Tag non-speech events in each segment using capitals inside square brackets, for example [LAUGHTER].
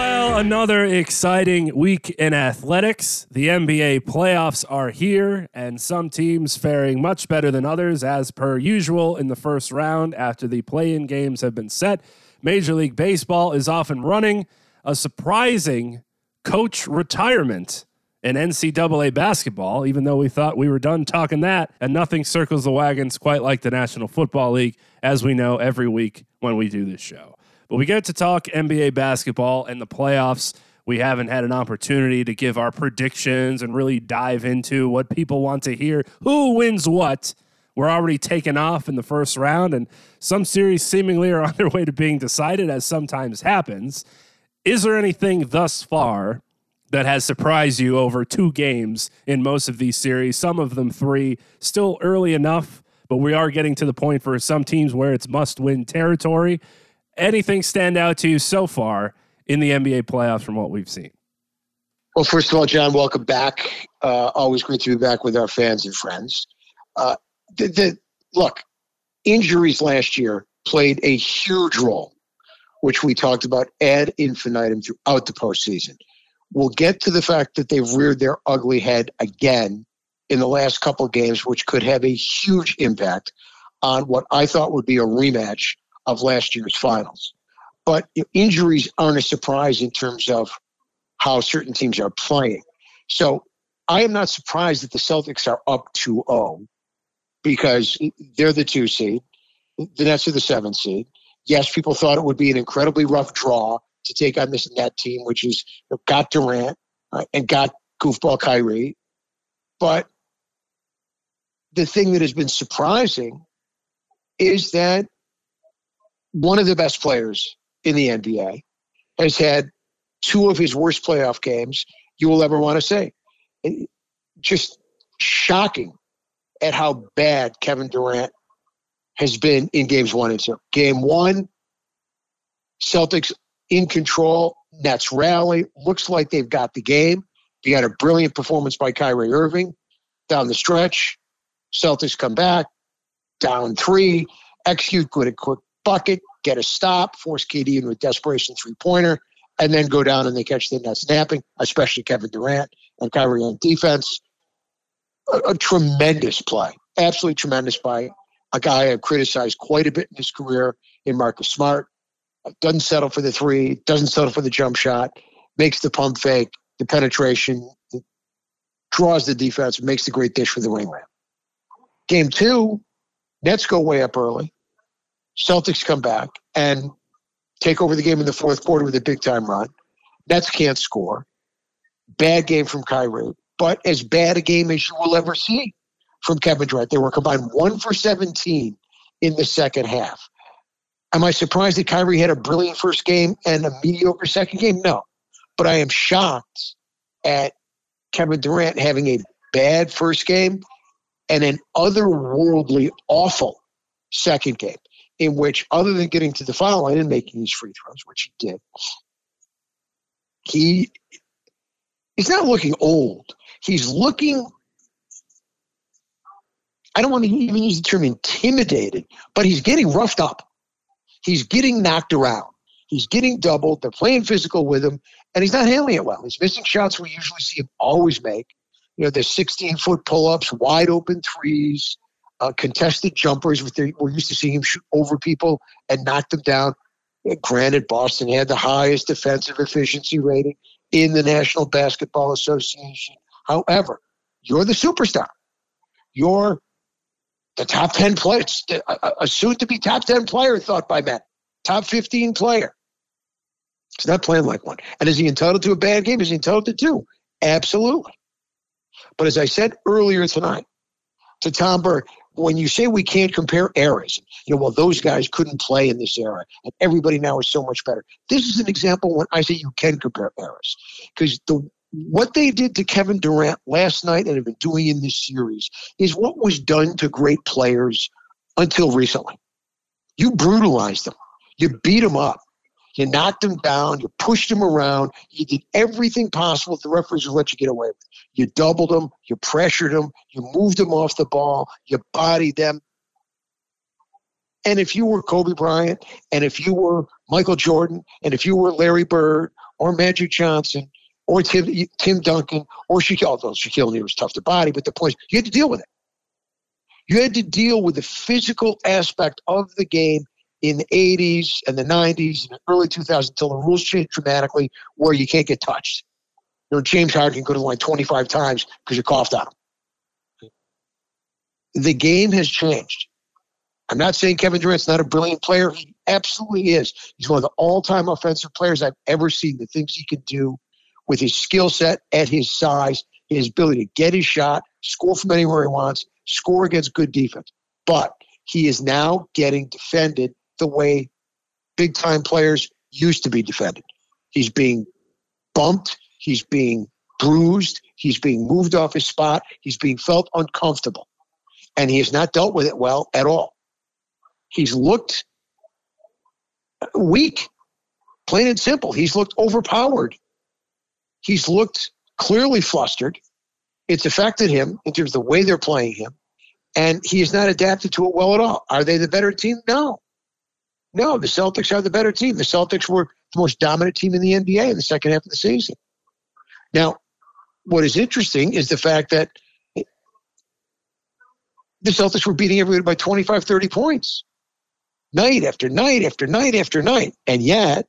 Well, another exciting week in athletics. The NBA playoffs are here, and some teams faring much better than others, as per usual in the first round after the play in games have been set. Major League Baseball is off and running. A surprising coach retirement in NCAA basketball, even though we thought we were done talking that, and nothing circles the wagons quite like the National Football League, as we know every week when we do this show. But we get to talk NBA basketball and the playoffs. We haven't had an opportunity to give our predictions and really dive into what people want to hear. Who wins what? We're already taken off in the first round, and some series seemingly are [LAUGHS] on their way to being decided, as sometimes happens. Is there anything thus far that has surprised you over two games in most of these series, some of them three, still early enough, but we are getting to the point for some teams where it's must win territory. Anything stand out to you so far in the NBA playoffs from what we've seen? Well, first of all, John, welcome back. Uh, always great to be back with our fans and friends. Uh, the, the, look, injuries last year played a huge role, which we talked about ad infinitum throughout the postseason We'll get to the fact that they've reared their ugly head again in the last couple games, which could have a huge impact on what I thought would be a rematch of last year's finals. But injuries aren't a surprise in terms of how certain teams are playing. So I am not surprised that the Celtics are up 2 0 because they're the two seed. The Nets are the seven seed. Yes, people thought it would be an incredibly rough draw to take on this net team, which is you know, got Durant uh, and got goofball Kyrie. But the thing that has been surprising is that one of the best players in the NBA has had two of his worst playoff games you will ever want to say. just shocking at how bad Kevin Durant has been in games one and two. Game one, Celtics in control. Nets rally. Looks like they've got the game. You had a brilliant performance by Kyrie Irving down the stretch. Celtics come back down three, execute good a quick bucket, get a stop, force KD into a desperation three pointer, and then go down and they catch the net snapping, especially Kevin Durant and Kyrie on defense. A, a tremendous play, absolutely tremendous by a guy I've criticized quite a bit in his career in Marcus Smart doesn't settle for the three, doesn't settle for the jump shot, makes the pump fake, the penetration, draws the defense, makes the great dish for the wingman. Game two, Nets go way up early. Celtics come back and take over the game in the fourth quarter with a big time run. Nets can't score. Bad game from Kyrie, but as bad a game as you will ever see from Kevin Durant. They were combined one for 17 in the second half. Am I surprised that Kyrie had a brilliant first game and a mediocre second game? No. But I am shocked at Kevin Durant having a bad first game and an otherworldly awful second game in which, other than getting to the foul line and making these free throws, which he did, he he's not looking old. He's looking I don't want to even use the term intimidated, but he's getting roughed up. He's getting knocked around. He's getting doubled. They're playing physical with him, and he's not handling it well. He's missing shots we usually see him always make. You know, the 16 foot pull ups, wide open threes, uh, contested jumpers. With the, we're used to seeing him shoot over people and knock them down. granted, Boston had the highest defensive efficiency rating in the National Basketball Association. However, you're the superstar. You're the top 10 players, a soon to be top 10 player thought by men. top 15 player. He's not playing like one. And is he entitled to a bad game? Is he entitled to two? Absolutely. But as I said earlier tonight to Tom Burke, when you say we can't compare eras, you know, well, those guys couldn't play in this era, and everybody now is so much better. This is an mm-hmm. example when I say you can compare eras, because the what they did to Kevin Durant last night and have been doing in this series is what was done to great players until recently. You brutalized them, you beat them up, you knocked them down, you pushed them around, you did everything possible the referees would let you get away with. You doubled them, you pressured them, you moved them off the ball, you bodied them. And if you were Kobe Bryant, and if you were Michael Jordan, and if you were Larry Bird or Magic Johnson or Tim, Tim Duncan or Shaquille, although Shaquille O'Neal was tough to body, but the point you had to deal with it. You had to deal with the physical aspect of the game in the 80s and the 90s and the early 2000s until the rules changed dramatically where you can't get touched. You know, James Harden can go to the line 25 times because you coughed on him. The game has changed. I'm not saying Kevin Durant's not a brilliant player. He absolutely is. He's one of the all-time offensive players I've ever seen. The things he can do with his skill set at his size, his ability to get his shot, score from anywhere he wants, score against good defense. But he is now getting defended the way big time players used to be defended. He's being bumped, he's being bruised, he's being moved off his spot, he's being felt uncomfortable. And he has not dealt with it well at all. He's looked weak, plain and simple. He's looked overpowered. He's looked clearly flustered. It's affected him in terms of the way they're playing him. And he has not adapted to it well at all. Are they the better team? No. No, the Celtics are the better team. The Celtics were the most dominant team in the NBA in the second half of the season. Now, what is interesting is the fact that the Celtics were beating everybody by 25, 30 points night after night after night after night. And yet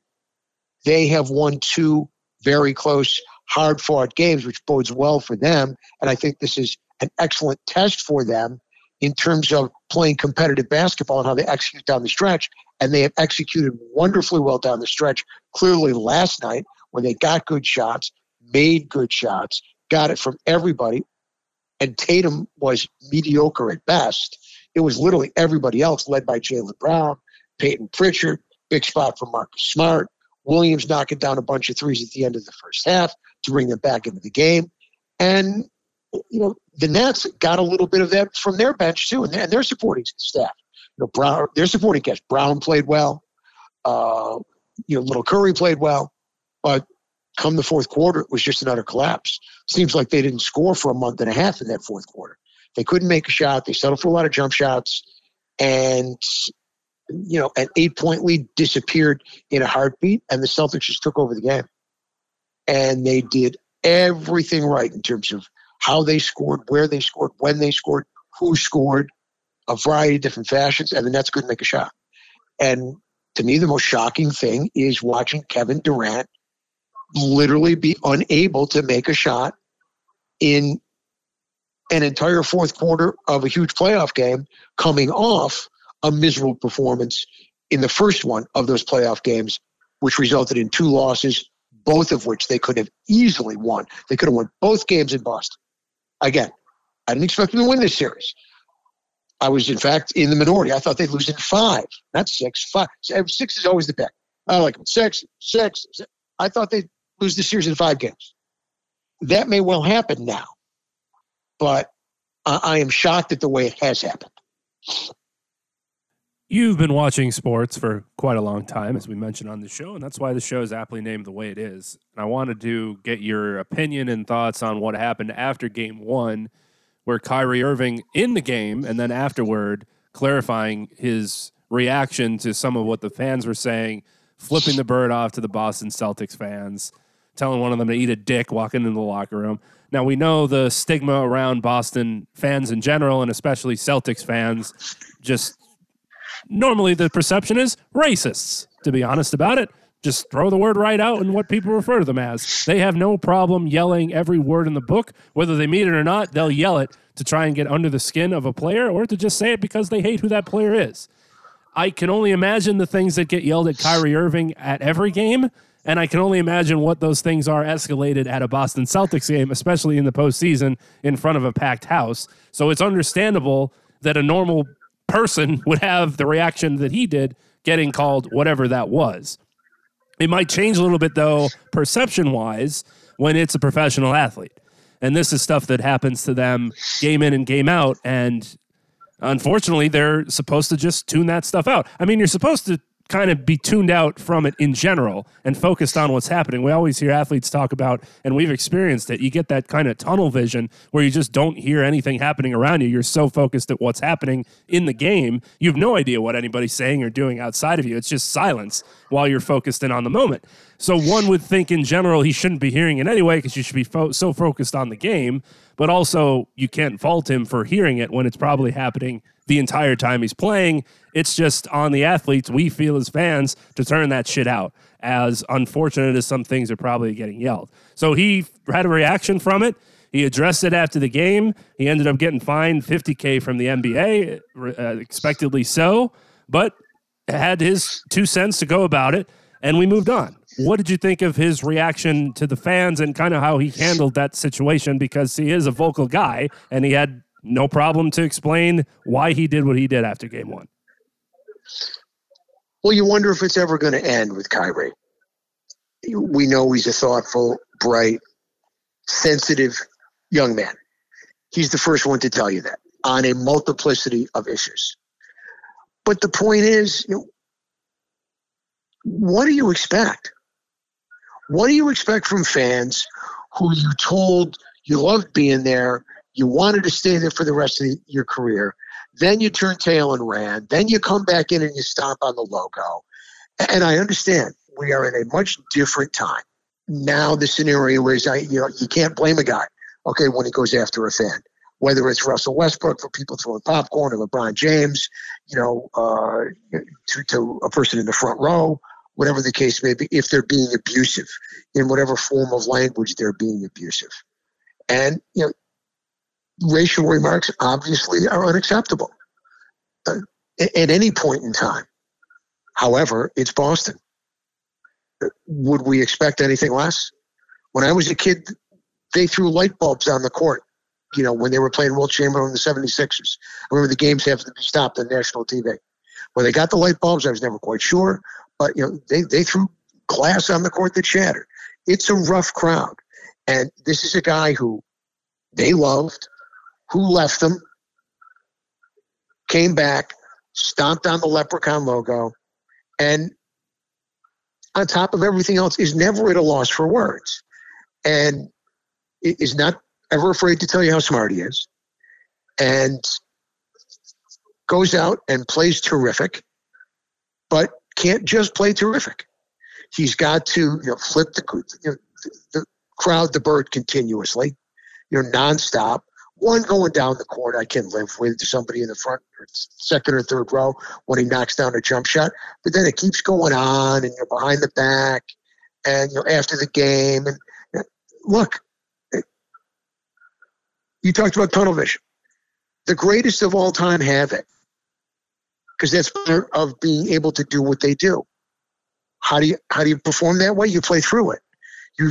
they have won two very close, hard fought games, which bodes well for them. And I think this is an excellent test for them in terms of playing competitive basketball and how they execute down the stretch. And they have executed wonderfully well down the stretch. Clearly, last night, when they got good shots, made good shots, got it from everybody, and Tatum was mediocre at best. It was literally everybody else, led by Jaylen Brown, Payton Pritchard, big spot for Marcus Smart, Williams knocking down a bunch of threes at the end of the first half to bring them back into the game. And, you know, the Nets got a little bit of that from their bench too, and their supporting staff. Know, Brown, their supporting cast. Brown played well. Uh, you know, Little Curry played well, but come the fourth quarter, it was just another collapse. Seems like they didn't score for a month and a half in that fourth quarter. They couldn't make a shot. They settled for a lot of jump shots, and you know, an eight point lead disappeared in a heartbeat, and the Celtics just took over the game. And they did everything right in terms of how they scored, where they scored, when they scored, who scored, a variety of different fashions, and the Nets couldn't make a shot. And to me, the most shocking thing is watching Kevin Durant literally be unable to make a shot in an entire fourth quarter of a huge playoff game coming off a miserable performance in the first one of those playoff games, which resulted in two losses, both of which they could have easily won. They could have won both games in Boston. Again, I didn't expect them to win this series. I was, in fact, in the minority. I thought they'd lose in five, not six. Five. Six is always the pick. I like them. Six, six. I thought they'd lose the series in five games. That may well happen now, but I am shocked at the way it has happened. You've been watching sports for quite a long time, as we mentioned on the show, and that's why the show is aptly named the way it is. And I wanted to get your opinion and thoughts on what happened after game one, where Kyrie Irving in the game and then afterward clarifying his reaction to some of what the fans were saying, flipping the bird off to the Boston Celtics fans, telling one of them to eat a dick walking into the locker room. Now, we know the stigma around Boston fans in general, and especially Celtics fans, just normally the perception is racists, to be honest about it. Just throw the word right out and what people refer to them as. They have no problem yelling every word in the book. Whether they mean it or not, they'll yell it to try and get under the skin of a player or to just say it because they hate who that player is. I can only imagine the things that get yelled at Kyrie Irving at every game. And I can only imagine what those things are escalated at a Boston Celtics game, especially in the postseason in front of a packed house. So it's understandable that a normal person would have the reaction that he did getting called whatever that was. It might change a little bit, though, perception wise, when it's a professional athlete. And this is stuff that happens to them game in and game out. And unfortunately, they're supposed to just tune that stuff out. I mean, you're supposed to kind of be tuned out from it in general and focused on what's happening. We always hear athletes talk about, and we've experienced it. You get that kind of tunnel vision where you just don't hear anything happening around you. You're so focused at what's happening in the game, you have no idea what anybody's saying or doing outside of you. It's just silence while you're focused in on the moment. So one would think in general he shouldn't be hearing it anyway because you should be fo- so focused on the game. But also, you can't fault him for hearing it when it's probably happening the entire time he's playing. It's just on the athletes, we feel as fans, to turn that shit out. As unfortunate as some things are probably getting yelled. So he had a reaction from it. He addressed it after the game. He ended up getting fined 50K from the NBA, uh, expectedly so, but had his two cents to go about it, and we moved on. What did you think of his reaction to the fans and kind of how he handled that situation? Because he is a vocal guy and he had no problem to explain why he did what he did after game one. Well, you wonder if it's ever going to end with Kyrie. We know he's a thoughtful, bright, sensitive young man. He's the first one to tell you that on a multiplicity of issues. But the point is, you know, what do you expect? What do you expect from fans who you told you loved being there, you wanted to stay there for the rest of the, your career, then you turn tail and ran, then you come back in and you stomp on the logo. And I understand we are in a much different time. Now the scenario is I you know you can't blame a guy, okay, when he goes after a fan. Whether it's Russell Westbrook for people throwing popcorn or LeBron James, you know, uh, to, to a person in the front row, whatever the case may be, if they're being abusive in whatever form of language they're being abusive. And, you know, racial remarks obviously are unacceptable uh, at any point in time. However, it's Boston. Would we expect anything less? When I was a kid, they threw light bulbs on the court, you know, when they were playing Wilt Chamberlain and the 76ers. I remember the games having to be stopped on national TV. When they got the light bulbs, I was never quite sure, but you know, they, they threw glass on the court that shattered. It's a rough crowd. And this is a guy who they loved, who left them, came back, stomped on the leprechaun logo, and on top of everything else, is never at a loss for words. And is not ever afraid to tell you how smart he is. And goes out and plays terrific, but can't just play terrific. He's got to you know, flip the, you know, the crowd the bird continuously, you know, nonstop. One going down the court, I can live with somebody in the front, second or third row when he knocks down a jump shot. But then it keeps going on, and you're behind the back, and you know after the game. And look, you talked about tunnel vision. The greatest of all time have it because that's part of being able to do what they do. How do you how do you perform that way? You play through it. You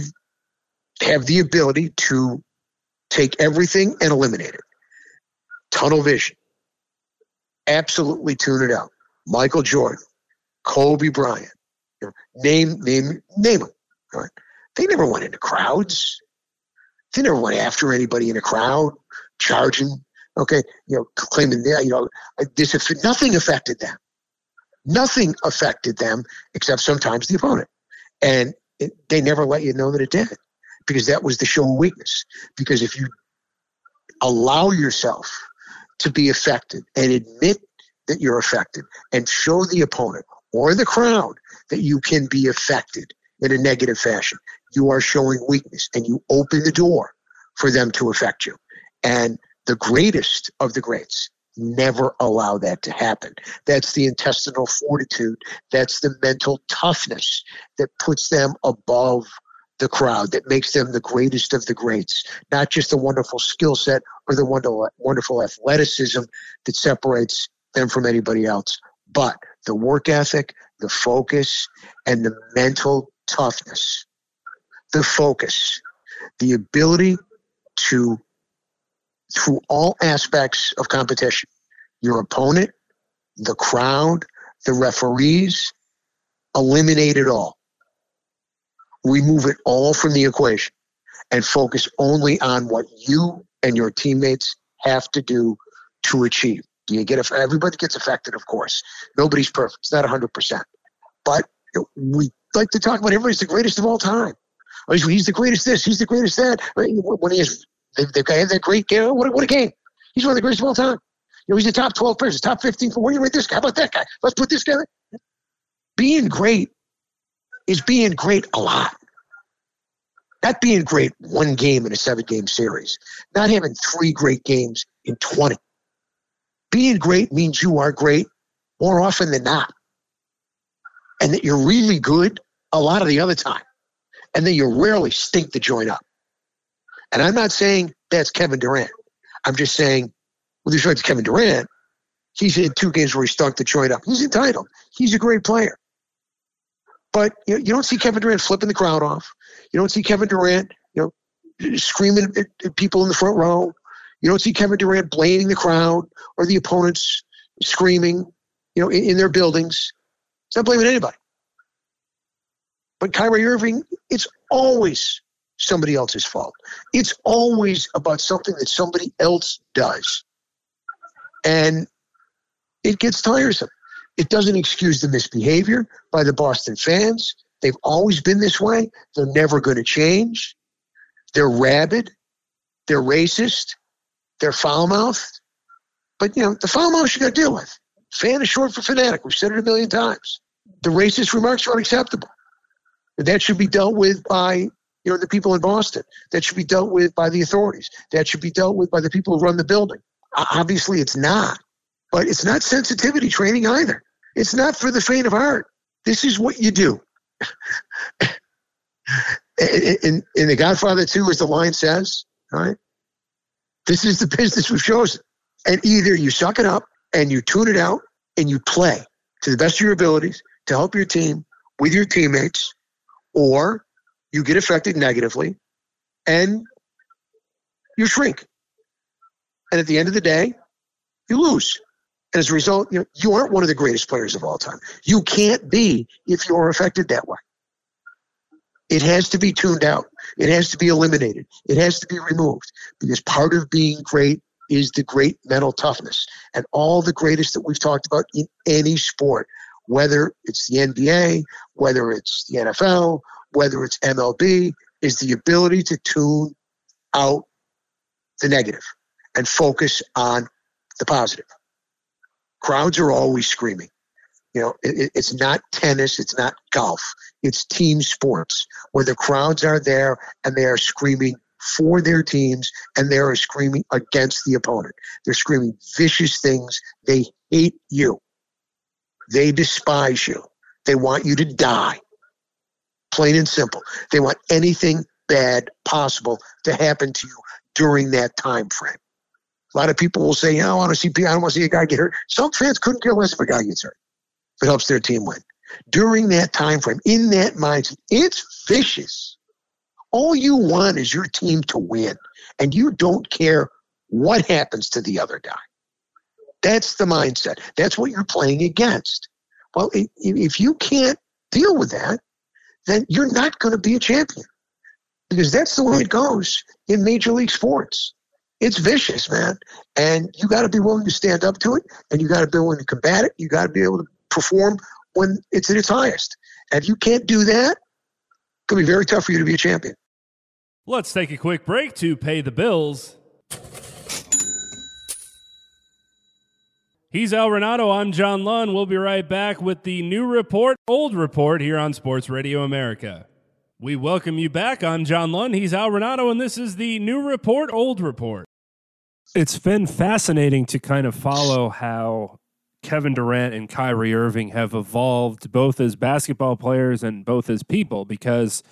have the ability to take everything and eliminate it. Tunnel vision. Absolutely tune it out. Michael Jordan, Kobe Bryant, name, name, name them. Right? They never went into crowds. They never went after anybody in a crowd, charging. Okay, you know, claiming that you know uh, this. Nothing affected them. Nothing affected them except sometimes the opponent, and it, they never let you know that it did because that was the show of weakness. Because if you allow yourself to be affected and admit that you're affected and show the opponent or the crowd that you can be affected in a negative fashion, you are showing weakness and you open the door for them to affect you. And the greatest of the greats never allow that to happen. That's the intestinal fortitude, that's the mental toughness that puts them above the crowd that makes them the greatest of the greats, not just the wonderful skill set or the wonderful, wonderful athleticism that separates them from anybody else, but the work ethic, the focus, and the mental toughness. The focus, the ability to, through all aspects of competition, your opponent, the crowd, the referees, eliminate it all. Remove it all from the equation and focus only on what you and your teammates have to do to achieve. You get everybody gets affected, of course. Nobody's perfect. It's not 100%. But we like to talk about everybody's the greatest of all time. Oh, he's the greatest this, he's the greatest that. When he has, they, they have that great game. What, a game. He's one of the greatest of all time. You know, he's the top 12 players, top 15. For, where do you rate this guy? How about that guy? Let's put this guy. Being great is being great a lot. Not being great one game in a seven game series. Not having three great games in 20. Being great means you are great more often than not. And that you're really good a lot of the other time. And that you rarely stink the joint up. And I'm not saying that's Kevin Durant. I'm just saying, with respect to Kevin Durant, he's had two games where he stunk the joint up. He's entitled. He's a great player. But you, know, you don't see Kevin Durant flipping the crowd off. You don't see Kevin Durant, you know, screaming at people in the front row. You don't see Kevin Durant blaming the crowd or the opponents screaming, you know, in, in their buildings. He's not blaming anybody. But Kyrie Irving, it's always somebody else's fault. It's always about something that somebody else does. And it gets tiresome. It doesn't excuse the misbehavior by the Boston fans. They've always been this way. They're never going to change. They're rabid. They're racist. They're foul mouthed. But, you know, the foul mouth you got to deal with. Fan is short for fanatic. We've said it a million times. The racist remarks are unacceptable. That should be dealt with by you know the people in Boston. That should be dealt with by the authorities. That should be dealt with by the people who run the building. Obviously, it's not. But it's not sensitivity training either. It's not for the faint of heart. This is what you do. [LAUGHS] in, in The Godfather 2, as the line says, right? This is the business we've chosen. And either you suck it up and you tune it out and you play to the best of your abilities to help your team with your teammates, or you get affected negatively and you shrink. And at the end of the day, you lose. And as a result, you, know, you aren't one of the greatest players of all time. You can't be if you are affected that way. It has to be tuned out. It has to be eliminated. It has to be removed because part of being great is the great mental toughness. And all the greatest that we've talked about in any sport, whether it's the NBA, whether it's the NFL, whether it's MLB, is the ability to tune out the negative and focus on the positive. Crowds are always screaming. You know, it, it's not tennis, it's not golf, it's team sports where the crowds are there and they are screaming for their teams and they are screaming against the opponent. They're screaming vicious things. They hate you. They despise you. They want you to die. Plain and simple. They want anything bad possible to happen to you during that time frame. A lot of people will say, I want to see I don't want to see a guy get hurt. Some fans couldn't care less if a guy gets hurt. If it helps their team win. During that time frame, in that mindset, it's vicious. All you want is your team to win, and you don't care what happens to the other guy. That's the mindset. That's what you're playing against. Well, if you can't deal with that, then you're not going to be a champion because that's the way it goes in major league sports it's vicious, man. And you got to be willing to stand up to it, and you got to be willing to combat it. You got to be able to perform when it's at its highest. And if you can't do that, it's going to be very tough for you to be a champion. Let's take a quick break to pay the bills. He's Al Renauto. I'm John Lund. We'll be right back with the new report, old report here on Sports Radio America. We welcome you back. I'm John Lund. He's Al Renauto, and this is the new report, old report it's been fascinating to kind of follow how Kevin Durant and Kyrie Irving have evolved both as basketball players and both as people because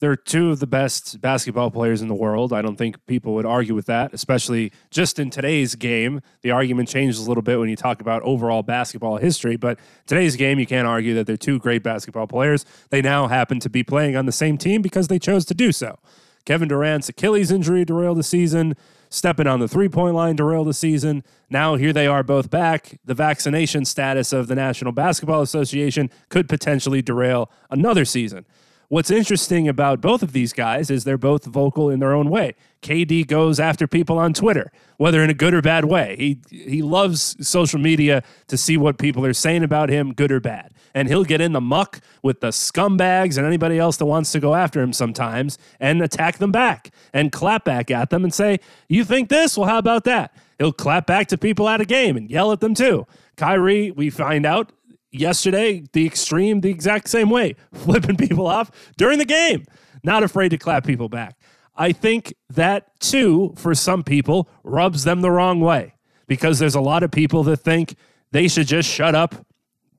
They're two of the best basketball players in the world. I don't think people would argue with that, especially just in today's game. The argument changes a little bit when you talk about overall basketball history, but today's game, you can't argue that they're two great basketball players. They now happen to be playing on the same team because they chose to do so. Kevin Durant's Achilles injury derailed the season. Stepping on the three point line derailed the season. Now here they are both back. The vaccination status of the National Basketball Association could potentially derail another season. What's interesting about both of these guys is they're both vocal in their own way. KD goes after people on Twitter, whether in a good or bad way. He he loves social media to see what people are saying about him, good or bad. And he'll get in the muck with the scumbags and anybody else that wants to go after him sometimes and attack them back and clap back at them and say, "You think this? Well, how about that?" He'll clap back to people at a game and yell at them too. Kyrie, we find out, yesterday, the extreme, the exact same way, [LAUGHS] flipping people off during the game, not afraid to clap people back. I think that too, for some people, rubs them the wrong way because there's a lot of people that think they should just shut up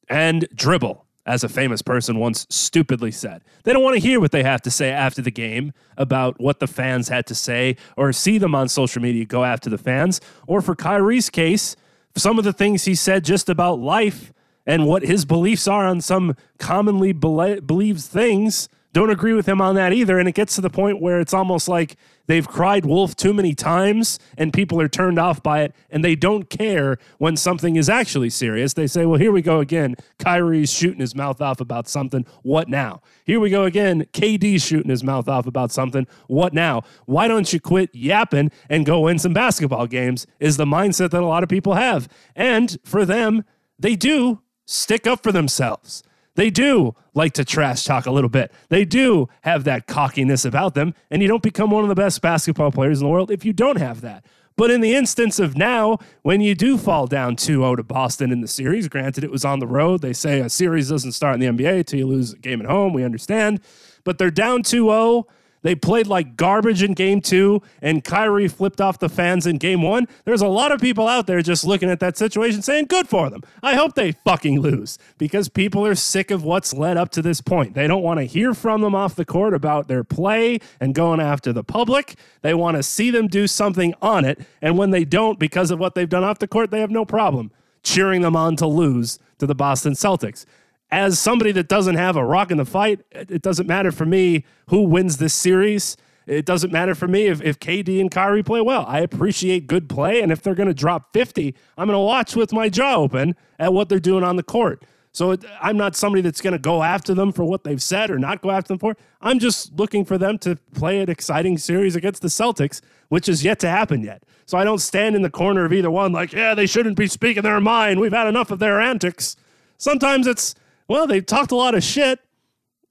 and dribble, as a famous person once stupidly said. They don't want to hear what they have to say after the game about what the fans had to say or see them on social media go after the fans. Or for Kyrie's case, some of the things he said just about life and what his beliefs are on some commonly believed things don't agree with him on that either. And it gets to the point where it's almost like they've cried wolf too many times and people are turned off by it and they don't care when something is actually serious. They say, well, here we go again. Kyrie's shooting his mouth off about something. What now? Here we go again. KD's shooting his mouth off about something. What now? Why don't you quit yapping and go win some basketball games? Is the mindset that a lot of people have. And for them, they do stick up for themselves. They do like to trash talk a little bit. They do have that cockiness about them, and you don't become one of the best basketball players in the world if you don't have that. But in the instance of now, when you do fall down 2 0 to Boston in the series, granted it was on the road, they say a series doesn't start in the NBA until you lose a game at home. We understand. But they're down 2 0 they played like garbage in game two, and Kyrie flipped off the fans in game one. There's a lot of people out there just looking at that situation saying, good for them. I hope they fucking lose because people are sick of what's led up to this point. They don't want to hear from them off the court about their play and going after the public. They want to see them do something on it. And when they don't, because of what they've done off the court, they have no problem cheering them on to lose to the Boston Celtics as somebody that doesn't have a rock in the fight, it doesn't matter for me who wins this series. It doesn't matter for me if, if KD and Kyrie play well. I appreciate good play. And if they're going to drop 50, I'm going to watch with my jaw open at what they're doing on the court. So it, I'm not somebody that's going to go after them for what they've said or not go after them for. I'm just looking for them to play an exciting series against the Celtics, which is yet to happen yet. So I don't stand in the corner of either one like, yeah, they shouldn't be speaking their mind. We've had enough of their antics. Sometimes it's, well, they talked a lot of shit.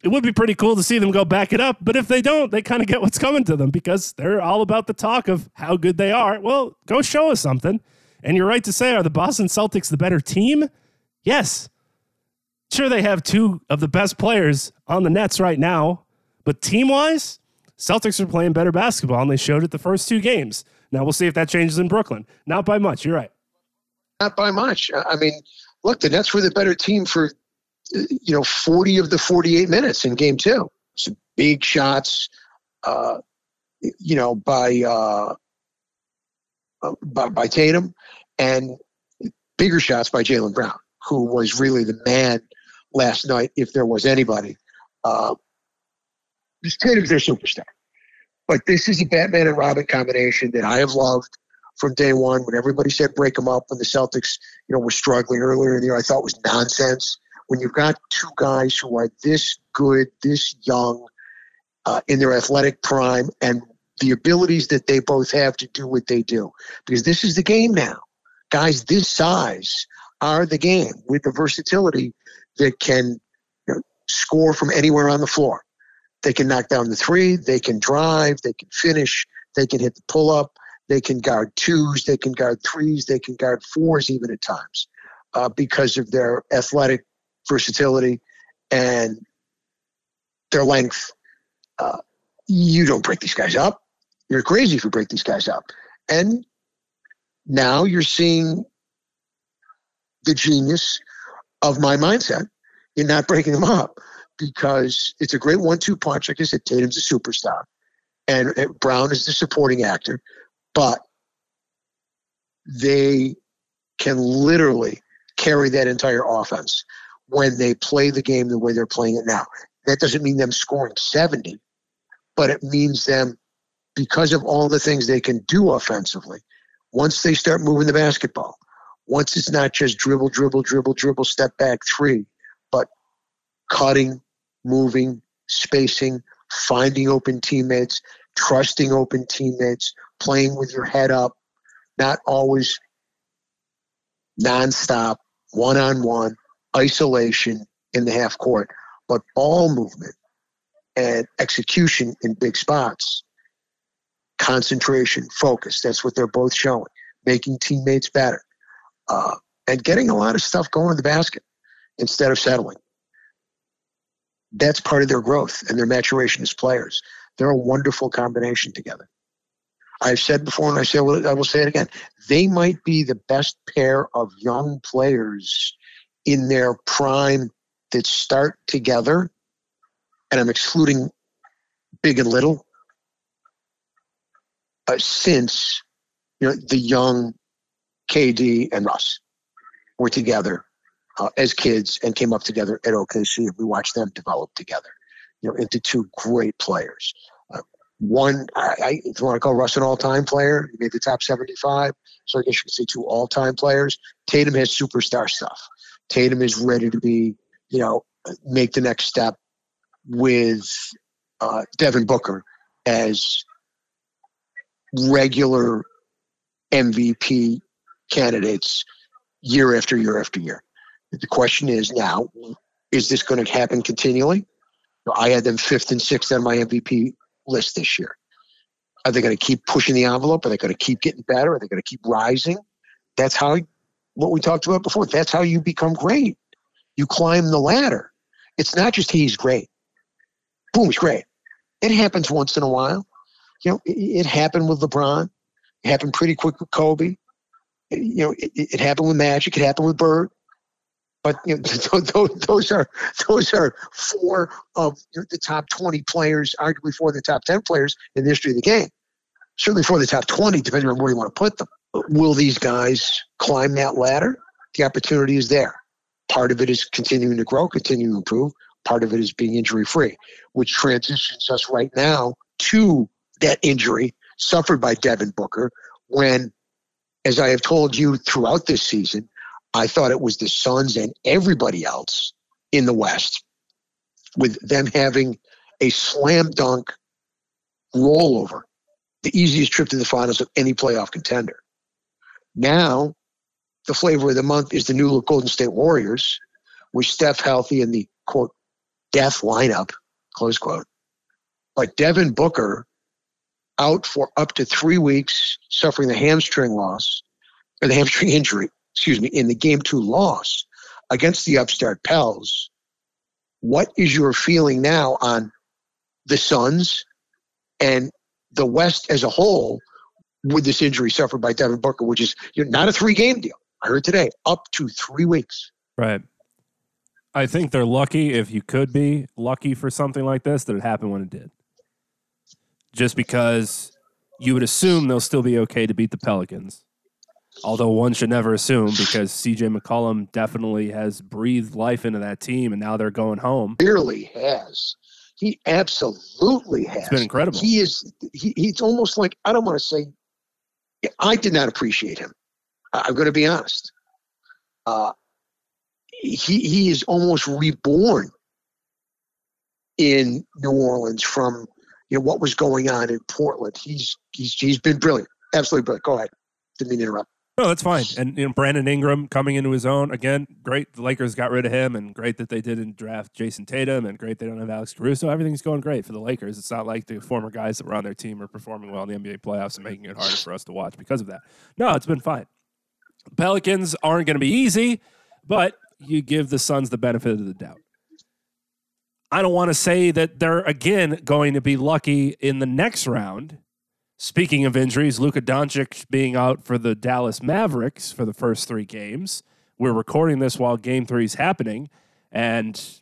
It would be pretty cool to see them go back it up. But if they don't, they kind of get what's coming to them because they're all about the talk of how good they are. Well, go show us something. And you're right to say, are the Boston Celtics the better team? Yes. Sure, they have two of the best players on the Nets right now. But team wise, Celtics are playing better basketball, and they showed it the first two games. Now we'll see if that changes in Brooklyn. Not by much. You're right. Not by much. I mean, look, the Nets were the better team for you know, 40 of the 48 minutes in game two. Some big shots, uh, you know, by, uh, uh, by, by Tatum and bigger shots by Jaylen Brown, who was really the man last night, if there was anybody. Uh, Tatum's their superstar. But this is a Batman and Robin combination that I have loved from day one. When everybody said break them up, when the Celtics, you know, were struggling earlier in the year, I thought was nonsense when you've got two guys who are this good, this young, uh, in their athletic prime, and the abilities that they both have to do what they do. Because this is the game now. Guys this size are the game with the versatility that can you know, score from anywhere on the floor. They can knock down the three, they can drive, they can finish, they can hit the pull up, they can guard twos, they can guard threes, they can guard fours even at times uh, because of their athletic versatility, and their length. Uh, you don't break these guys up. You're crazy if you break these guys up. And now you're seeing the genius of my mindset in not breaking them up because it's a great one-two punch. Like I said, Tatum's a superstar, and, and Brown is the supporting actor, but they can literally carry that entire offense when they play the game the way they're playing it now. That doesn't mean them scoring 70, but it means them because of all the things they can do offensively. Once they start moving the basketball, once it's not just dribble, dribble, dribble, dribble, step back three, but cutting, moving, spacing, finding open teammates, trusting open teammates, playing with your head up, not always nonstop, one on one, isolation in the half court, but ball movement and execution in big spots, concentration, focus. That's what they're both showing, making teammates better, uh, and getting a lot of stuff going in the basket instead of settling. That's part of their growth and their maturation as players. They're a wonderful combination together. I've said before, and I say I will say it again. They might be the best pair of young players in their prime that start together, and I'm excluding big and little, uh, since you know the young KD and Russ were together uh, as kids and came up together at OKC, we watched them develop together, you know, into two great players one, I, I, if you want to call Russ an all-time player, he made the top 75. So I guess you could say two all-time players. Tatum has superstar stuff. Tatum is ready to be, you know, make the next step with uh, Devin Booker as regular MVP candidates year after year after year. The question is now, is this going to happen continually? I had them fifth and sixth on my MVP list this year. Are they going to keep pushing the envelope? Are they going to keep getting better? Are they going to keep rising? That's how what we talked about before. That's how you become great. You climb the ladder. It's not just he's great. Boom, he's great. It happens once in a while. You know, it, it happened with LeBron. It happened pretty quick with Kobe. It, you know, it, it happened with Magic. It happened with Bird. But you know, [LAUGHS] those are those are four of the top 20 players, arguably four of the top 10 players in the history of the game. Certainly four of the top 20, depending on where you want to put them. Will these guys climb that ladder? The opportunity is there. Part of it is continuing to grow, continuing to improve. Part of it is being injury free, which transitions us right now to that injury suffered by Devin Booker when, as I have told you throughout this season, I thought it was the Suns and everybody else in the West, with them having a slam dunk rollover, the easiest trip to the finals of any playoff contender. Now, the flavor of the month is the new Golden State Warriors, with Steph healthy in the quote death lineup, close quote. But Devin Booker out for up to three weeks, suffering the hamstring loss or the hamstring [LAUGHS] injury excuse me, in the game two loss against the upstart Pels, what is your feeling now on the Suns and the West as a whole with this injury suffered by Devin Booker, which is you know, not a three game deal? I heard today, up to three weeks. Right. I think they're lucky, if you could be lucky for something like this, that it happened when it did. Just because you would assume they'll still be okay to beat the Pelicans. Although one should never assume because CJ McCollum definitely has breathed life into that team and now they're going home. Clearly has. He absolutely has. It's been incredible. He is he, he's almost like I don't want to say I did not appreciate him. I'm going to be honest. Uh, he he is almost reborn in New Orleans from you know what was going on in Portland. He's he's he's been brilliant, absolutely brilliant. Go ahead. Didn't mean to interrupt. No, that's fine. And you know, Brandon Ingram coming into his own again. Great, the Lakers got rid of him, and great that they didn't draft Jayson Tatum, and great they don't have Alex Caruso. Everything's going great for the Lakers. It's not like the former guys that were on their team are performing well in the NBA playoffs and making it harder for us to watch because of that. No, it's been fine. Pelicans aren't going to be easy, but you give the Suns the benefit of the doubt. I don't want to say that they're again going to be lucky in the next round Speaking of injuries, Luka Doncic being out for the Dallas Mavericks for the first three games. We're recording this while game three is happening. And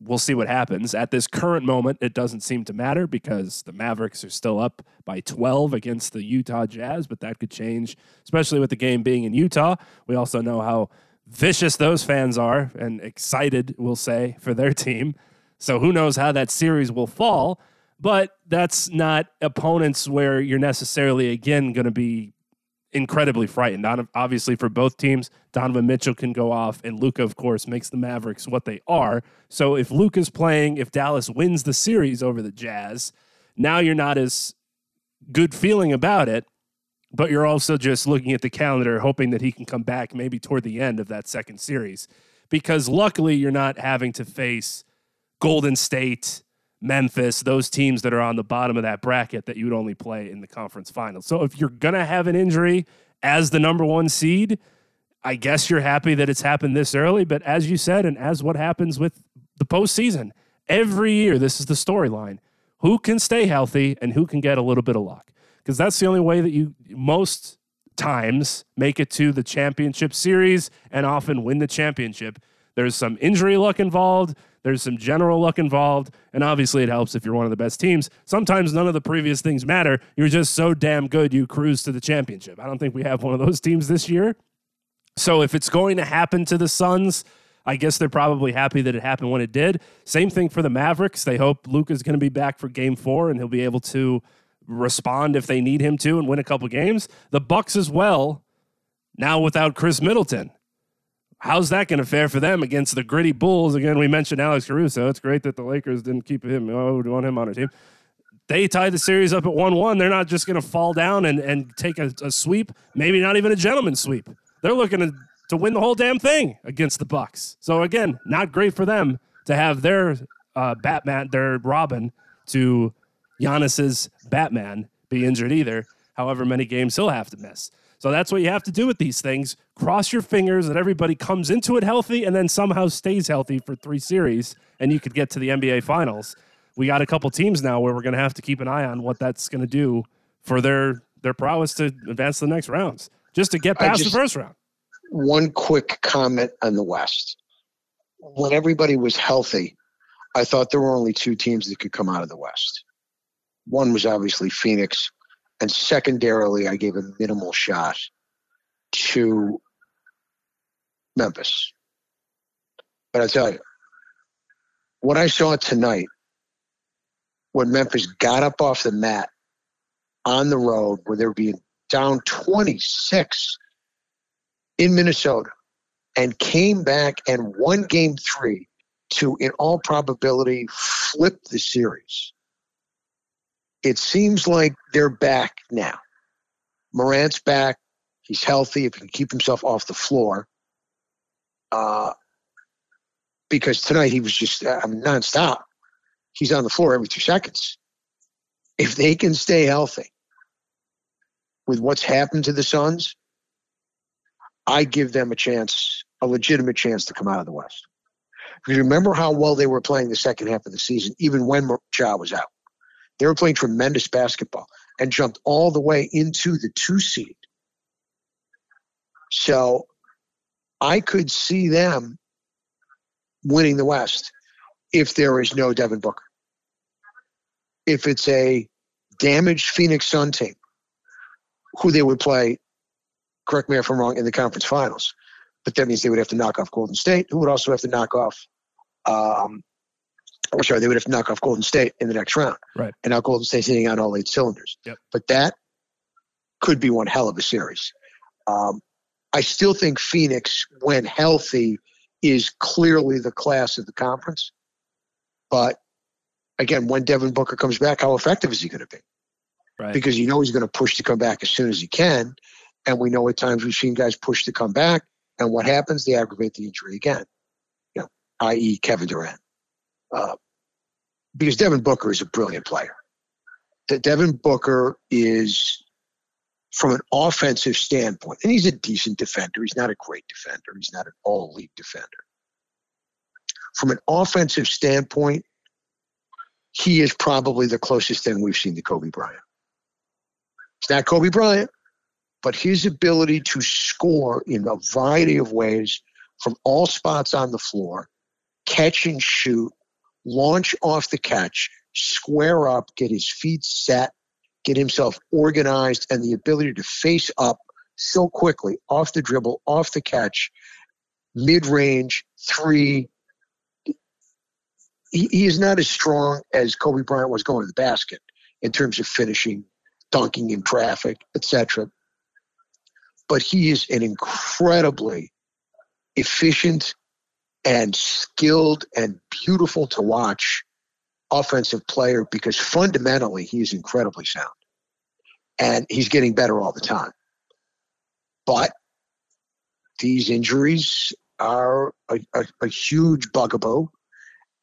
we'll see what happens. At this current moment, it doesn't seem to matter because the Mavericks are still up by 12 against the Utah Jazz, but that could change, especially with the game being in Utah. We also know how vicious those fans are and excited, we'll say, for their team. So who knows how that series will fall, but that's not opponents where you're necessarily, again, going to be incredibly frightened. Obviously, for both teams, Donovan Mitchell can go off, and Luka, of course, makes the Mavericks what they are. So if Luka's playing, if Dallas wins the series over the Jazz, now you're not as good feeling about it, but you're also just looking at the calendar, hoping that he can come back maybe toward the end of that second series. Because luckily, you're not having to face Golden State Memphis, those teams that are on the bottom of that bracket that you would only play in the conference finals. So if you're going to have an injury as the number one seed, I guess you're happy that it's happened this early. But as you said, and as what happens with the postseason, every year, this is the storyline who can stay healthy and who can get a little bit of luck. Because that's the only way that you most times make it to the championship series and often win the championship. There's some injury luck involved. There's some general luck involved, and obviously it helps if you're one of the best teams. Sometimes none of the previous things matter. You're just so damn good you cruise to the championship. I don't think we have one of those teams this year. So if it's going to happen to the Suns, I guess they're probably happy that it happened when it did. Same thing for the Mavericks. They hope Luka's going to be back for game 4 and he'll be able to respond if they need him to and win a couple games. The Bucks as well. Now without Khris Middleton how's that going to fare for them against the gritty Bulls? Again, we mentioned Alex Caruso. It's great that the Lakers didn't keep him. Oh, we want him on our team. They tied the series up at 1 1. They're not just going to fall down and, and take a, a, sweep, maybe not even a gentleman's sweep. They're looking to, to win the whole damn thing against the Bucks. So, again, not great for them to have their uh, Batman, their Robin, to Giannis's Batman be injured either, however many games he'll have to miss. So that's what you have to do with these things. Cross your fingers that everybody comes into it healthy and then somehow stays healthy for three series, and you could get to the NBA Finals. We got a couple teams now where we're going to have to keep an eye on what that's going to do for their their prowess to advance to the next rounds, just to get past just, the first round. One quick comment on the West. When everybody was healthy, I thought there were only two teams that could come out of the West. One was obviously Phoenix, and secondarily, I gave a minimal shot to Memphis. But I tell you, what I saw tonight when Memphis got up off the mat on the road where they were being down 26 in Minnesota and came back and won game three to, in all probability, flip the series it seems like they're back now. Morant's back. He's healthy. If he can keep himself off the floor. Uh, because tonight he was just uh, nonstop. He's on the floor every two seconds. If they can stay healthy with what's happened to the Suns, I give them a chance, a legitimate chance to come out of the West. Because remember how well they were playing the second half of the season, even when Ja was out. They were playing tremendous basketball and jumped all the way into the two seed. So I could see them winning the West if there is no Devin Booker. If it's a damaged Phoenix Sun team, who they would play, correct me if I'm wrong, in the conference finals. But that means they would have to knock off Golden State, who would also have to knock off um, or sorry, they would have to knock off Golden State in the next round. Right. And now Golden State's hitting on all eight cylinders. Yep. But that could be one hell of a series. Um, I still think Phoenix, when healthy, is clearly the class of the conference. But again, when Devin Booker comes back, how effective is he going to be? Right. Because you know he's going to push to come back as soon as he can. And we know at times we've seen guys push to come back. And what happens? They aggravate the injury again, you know, i.e., Kevin Durant. Uh, because Devin Booker is a brilliant player. Devin Booker is, from an offensive standpoint, and he's a decent defender. He's not a great defender. He's not an all elite defender. From an offensive standpoint, he is probably the closest thing we've seen to Kobe Bryant. It's not Kobe Bryant, but his ability to score in a variety of ways from all spots on the floor, catch and shoot, launch off the catch, square up, get his feet set, get himself organized, and the ability to face up so quickly off the dribble, off the catch, mid range, three. He, he is not as strong as Kobe Bryant was going to the basket in terms of finishing, dunking in traffic, etc. But he is an incredibly efficient and skilled and beautiful to watch offensive player because fundamentally he's incredibly sound and he's getting better all the time. But these injuries are a, a, a huge bugaboo,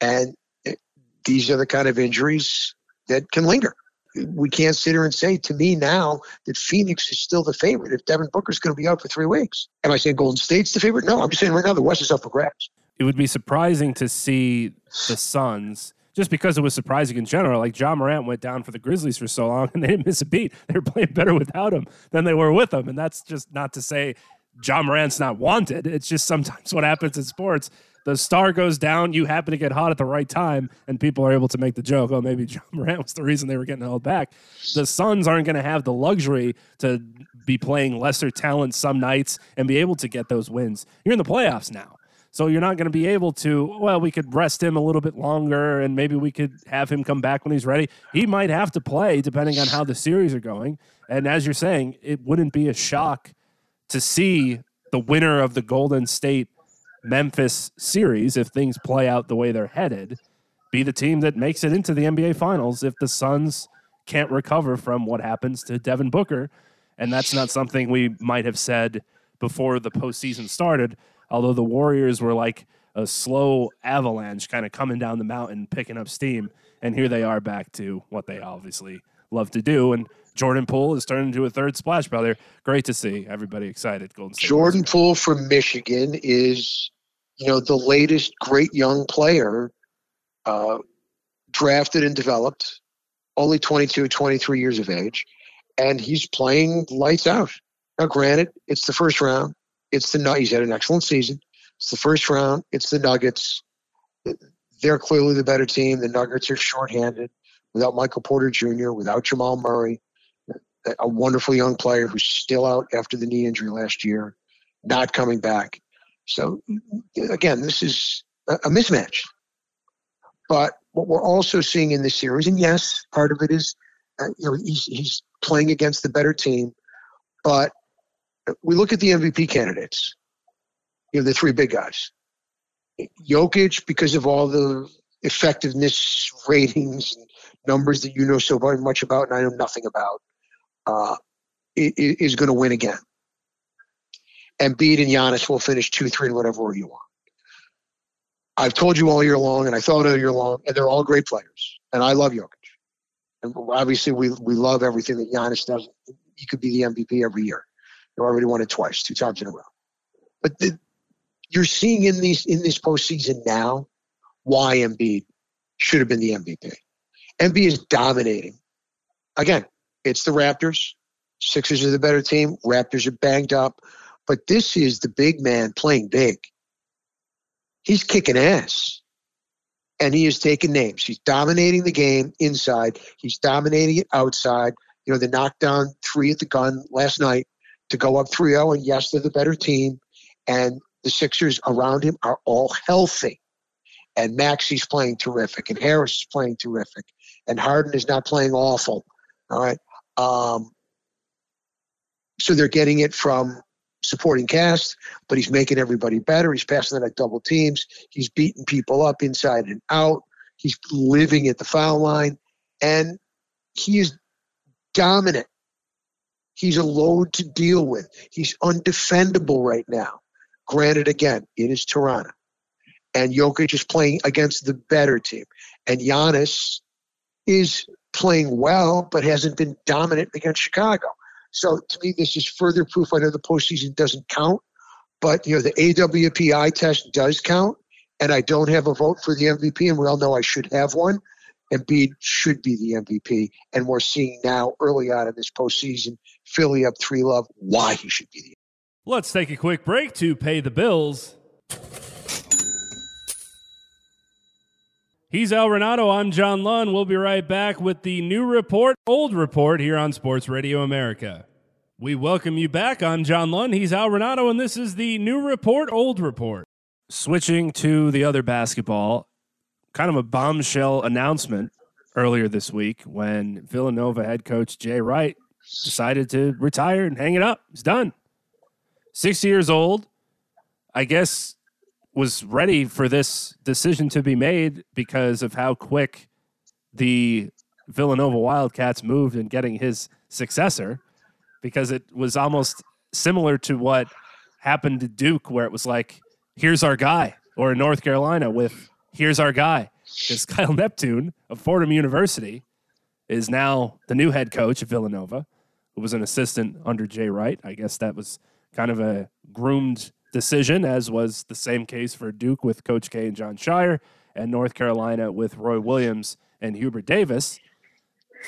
and it, these are the kind of injuries that can linger. We can't sit here and say to me now that Phoenix is still the favorite if Devin Booker's going to be out for three weeks. Am I saying Golden State's the favorite? No, I'm just saying right now the West is up for grabs. It would be surprising to see the Suns just because it was surprising in general. Like Ja Morant went down for the Grizzlies for so long and they didn't miss a beat. [LAUGHS] They were playing better without him than they were with him. And that's just not to say Ja Morant's not wanted. It's just sometimes [LAUGHS] what happens in sports. The star goes down, you happen to get hot at the right time, and people are able to make the joke, oh, maybe [LAUGHS] Ja Morant was the reason they were getting held back. The Suns aren't going to have the luxury to be playing lesser talent some nights and be able to get those wins. You're in the playoffs now. So you're not going to be able to, well, we could rest him a little bit longer and maybe we could have him come back when he's ready. He might have to play depending on how the series are going. And as you're saying, it wouldn't be a shock to see the winner of the Golden State Memphis series, if things play out the way they're headed, be the team that makes it into the NBA Finals if the Suns can't recover from what happens to Devin Booker. And that's not something we might have said before the postseason started although the Warriors were like a slow avalanche kind of coming down the mountain, picking up steam. And here they are back to what they obviously love to do. And Jordan Poole is turning into a third splash brother. Great to see everybody excited. Golden State Jordan Poole from Michigan is, you know, the latest great young player uh, drafted and developed, only 22, 23 years of age. And he's playing lights out. Now, granted, it's the first round. It's the He's had an excellent season. It's the first round. It's the Nuggets. They're clearly the better team. The Nuggets are shorthanded without Michael Porter Jr., without Jamal Murray, a wonderful young player who's still out after the knee injury last year, not coming back. So, again, this is a mismatch. But what we're also seeing in this series, and yes, part of it is, uh, you know, he's, he's playing against the better team, but we look at the MVP candidates. You know, the three big guys. Jokic, because of all the effectiveness ratings and numbers that you know so very much about, and I know nothing about, uh, is going to win again. And Embiid and Giannis will finish two, three, and whatever you want. I've told you all year long, and I thought all year long, and they're all great players, and I love Jokic. And obviously, we we love everything that Giannis does. He could be the MVP every year. You already won it twice, two times in a row. But the, you're seeing in these in this postseason now why Embiid should have been the MVP. Embiid is dominating. Again, it's the Raptors. Sixers are the better team. Raptors are banged up. But this is the big man playing big. He's kicking ass. And he is taking names. He's dominating the game inside. He's dominating it outside. You know, the knockdown three at the gun last night to go up 3 0. And yes, they're the better team. And the Sixers around him are all healthy. And Maxey's playing terrific. And Harris is playing terrific. And Harden is not playing awful. All right. Um, so they're getting it from supporting cast, but he's making everybody better. He's passing it at double teams. He's beating people up inside and out. He's living at the foul line. And he is dominant He's a load to deal with. He's undefendable right now. Granted, again, it is Toronto. And Jokic is playing against the better team. And Giannis is playing well, but hasn't been dominant against Chicago. So to me, this is further proof. I know the postseason doesn't count, but you know the AWPI test does count, and I don't have a vote for the MVP, and we all know I should have one. Embiid should be the MVP, and we're seeing now early on in this postseason, Philly up three love, why he should be the. Let's take a quick break to pay the bills. He's Al Renauto. I'm John Lund. We'll be right back with the new report, old report here on Sports Radio America. We welcome you back. I'm John Lund. He's Al Renauto, and this is the new report, old report. Switching to the other basketball, kind of a bombshell announcement earlier this week when Villanova head coach Jay Wright decided to retire and hang it up. He's done. 60 years old. I guess was ready for this decision to be made because of how quick the Villanova Wildcats moved in getting his successor, because it was almost similar to what happened to Duke, where it was like, here's our guy, or in North Carolina with, here's our guy. Because [LAUGHS] Kyle Neptune of Fordham University is now the new head coach of Villanova, who was an assistant under Jay Wright. I guess that was kind of a groomed decision, as was the same case for Duke with Coach K and Jon Scheyer, and North Carolina with Roy Williams and Hubert Davis.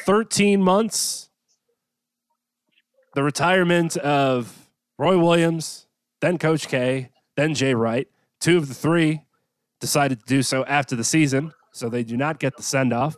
13 months, the retirement of Roy Williams, then Coach K, then Jay Wright. Two of the three decided to do so after the season, so they do not get the send off.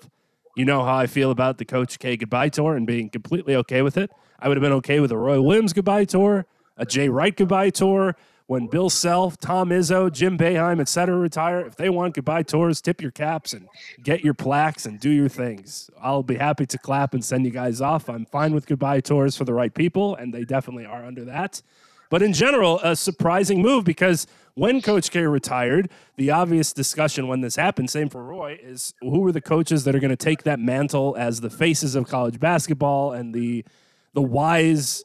You know how I feel about the Coach K goodbye tour and being completely okay with it. I would have been okay with a Roy Williams goodbye tour, a Jay Wright goodbye tour, when Bill Self, Tom Izzo, Jim Boeheim, etc. retire, if they want goodbye tours, tip your caps and get your plaques and do your things. I'll be happy to clap and send you guys off. I'm fine with goodbye tours for the right people, and they definitely are under that. But in general, a surprising move because when Coach K retired, the obvious discussion when this happened, same for Roy, is who are the coaches that are going to take that mantle as the faces of college basketball and the the wise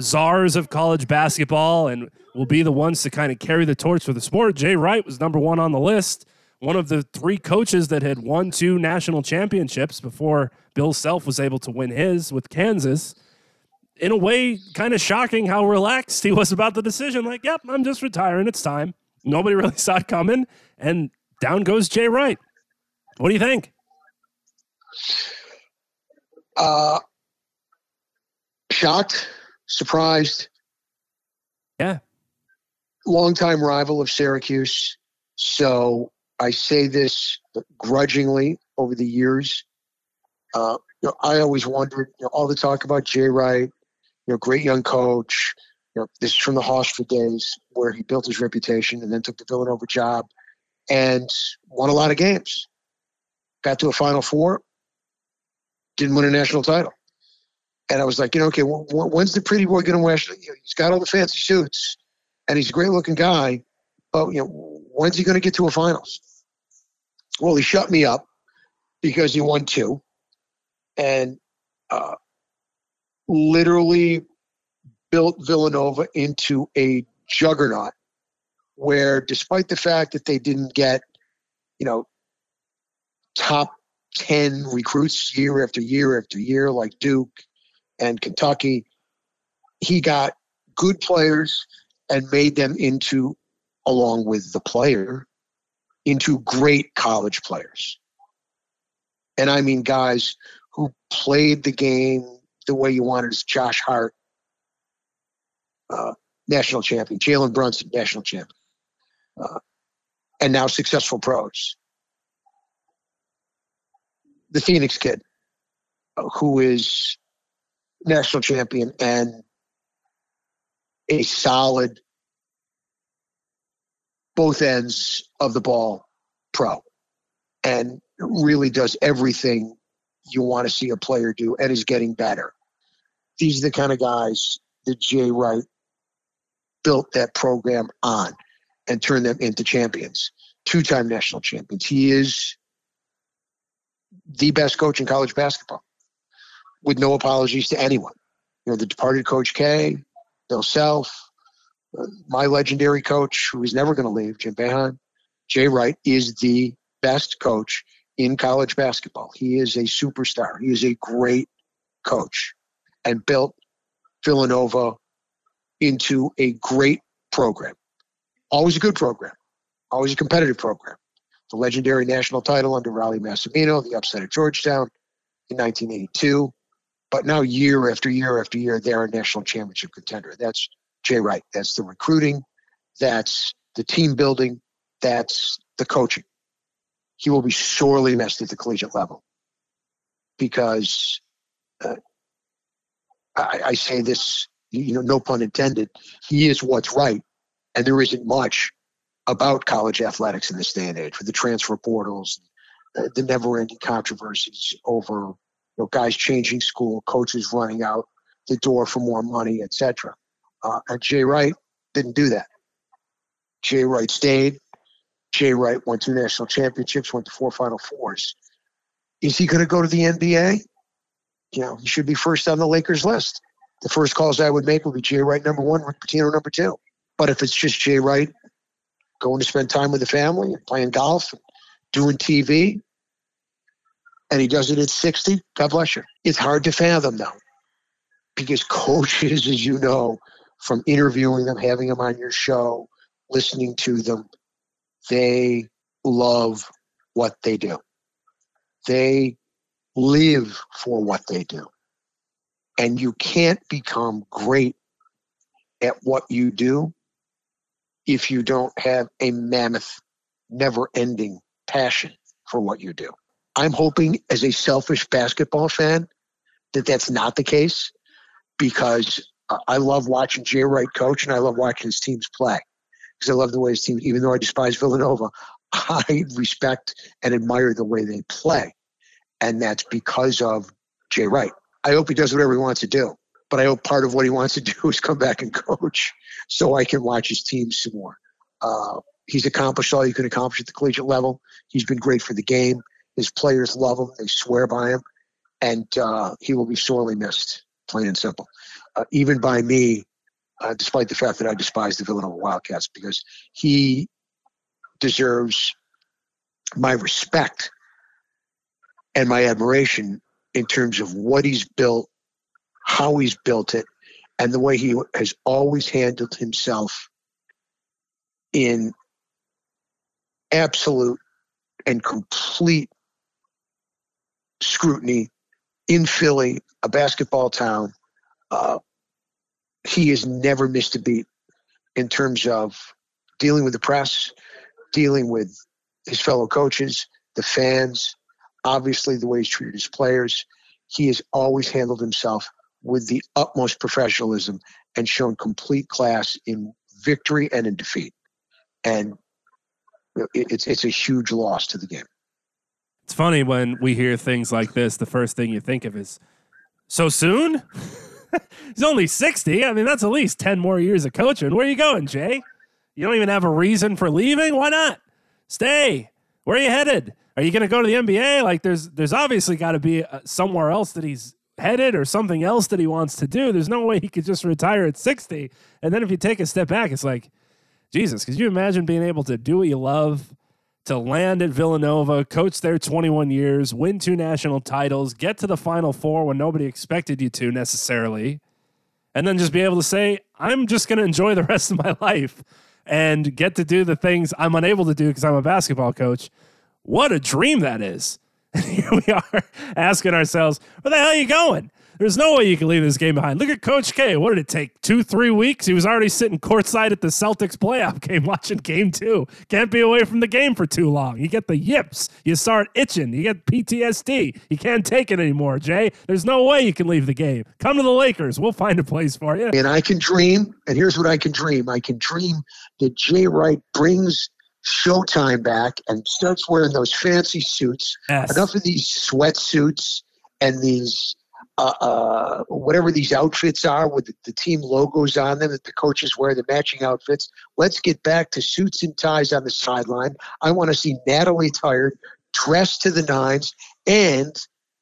czars of college basketball and will be the ones to kind of carry the torch for the sport. Jay Wright was number one on the list, one of the three coaches that had won two national championships before Bill Self was able to win his with Kansas. In a way, kind of shocking how relaxed he was about the decision. Like, yep, I'm just retiring. It's time. Nobody really [LAUGHS] saw it coming. And down goes Jay Wright. What do you think? Uh, shocked surprised. Yeah. Longtime rival of Syracuse. So I say this grudgingly over the years. Uh, you know, I always wondered, you know, all the talk about Jay Wright, you know, great young coach. You know, this is from the Hofstra days where he built his reputation and then took the Villanova job and won a lot of games. Got to a Final Four, didn't win a national title. And I was like, you know, okay, when's the pretty boy going to wear? He's got all the fancy suits, and he's a great looking guy, but you know, when's he going to get to a finals? Well, he shut me up because he won two, and uh, literally built Villanova into a juggernaut. Where, despite the fact that they didn't get, you know, top 10 recruits year after year after year like Duke and Kentucky. He got good players and made them into, along with the player, into great college players. And I mean guys who played the game the way you wanted as Josh Hart, uh, national champion, Jalen Brunson, national champion, uh, and now successful pros. The Phoenix kid, uh, who is national champion and a solid both ends of the ball pro and really does everything you want to see a player do and is getting better. These are the kind of guys that Jay Wright built that program on and turned them into champions, two time national champions. He is the best coach in college basketball with no apologies to anyone. You know, the departed Coach K, Bill Self, my legendary coach, who is never going to leave, Jim Boeheim. Jay Wright, is the best coach in college basketball. He is a superstar. He is a great coach and built Villanova into a great program. Always a good program, always a competitive program. The legendary national title under Rollie Massimino, the upset at Georgetown in 1982. But now, year after year after year, they're a national championship contender. That's Jay Wright. That's the recruiting. That's the team building. That's the coaching. he will be sorely missed at the collegiate level because uh, I, I say this, you know, no pun intended. He is what's right, and there isn't much about college athletics in this day and age with the transfer portals, uh, the never-ending controversies over you know, guys changing school, coaches running out the door for more money, etc. Uh, and Jay Wright didn't do that. Jay Wright stayed. Jay Wright won two national championships, went to four Final Fours. Is he going to go to the NBA? You know, he should be first on the Lakers list. The first calls I would make would be Jay Wright number one, Rick Pitino number two. But if it's just Jay Wright going to spend time with the family and playing golf, and doing TV, and he does it at 60, God bless you. It's hard to fathom, though, because coaches, [LAUGHS] as you know, from interviewing them, having them on your show, listening to them, they love what they do. They live for what they do. And you can't become great at what you do if you don't have a mammoth, never ending passion for what you do. I'm hoping, as a selfish basketball fan, that that's not the case because I love watching Jay Wright coach and I love watching his teams play because I love the way his team, even though I despise Villanova, [LAUGHS] I respect and admire the way they play. And that's because of Jay Wright. I hope he does whatever he wants to do, but I hope part of what he wants to [LAUGHS] do is come back and coach so I can watch his team some more. Uh, he's accomplished all you can accomplish at the collegiate level. He's been great for the game. His players love him, they swear by him, and uh, he will be sorely missed, plain and simple. Uh, even by me, uh, despite the fact that I despise the Villanova Wildcats, because he deserves my respect and my admiration in terms of what he's built, how he's built it, and the way he has always handled himself in absolute and complete scrutiny in Philly, a basketball town. Uh, he has never missed a beat in terms of dealing with the press, dealing with his fellow coaches, the fans, obviously the way he's treated his players. He has always handled himself with the utmost professionalism and shown complete class in victory and in defeat. And it's it's a huge loss to the game. It's funny when we hear things like this. The first thing you think of is, "So soon? [LAUGHS] He's only sixty. I mean, that's at least ten more years of coaching. Where are you going, Jay? You don't even have a reason for leaving. Why not? Stay. Where are you headed? Are you going to go to the NBA? Like, there's there's obviously got to be uh, somewhere else that he's headed or something else that he wants to do. There's no way he could just retire at 60. And then if you take a step back, it's like, Jesus, could you imagine being able to do what you love, to land at Villanova, coach there 21 years, win two national titles, get to the Final Four when nobody expected you to necessarily, and then just be able to say, I'm just going to enjoy the rest of my [LAUGHS] life and get to do the things I'm unable to do because I'm a basketball coach. What a dream that is. [LAUGHS] And here we are asking ourselves, where the hell are you going? There's no way you can leave this game behind. Look at Coach K. What did it take? Two, three weeks? He was already sitting courtside at the Celtics playoff [LAUGHS] game watching game two. Can't be away from the game for too long. You get the yips. You start itching. You get PTSD. You can't take it anymore, Jay. There's no way you can leave the game. Come to the Lakers. We'll find a place for you. And I can dream, and here's what I can dream I can dream that Jay Wright brings Showtime back and starts wearing those fancy suits. Yes. Enough of these sweatsuits and these uh, uh, whatever these outfits are with the, the, team logos on them that the coaches wear, the matching outfits. Let's get back to suits and ties on the sideline. I want to see Natalie Tired dressed to the nines. And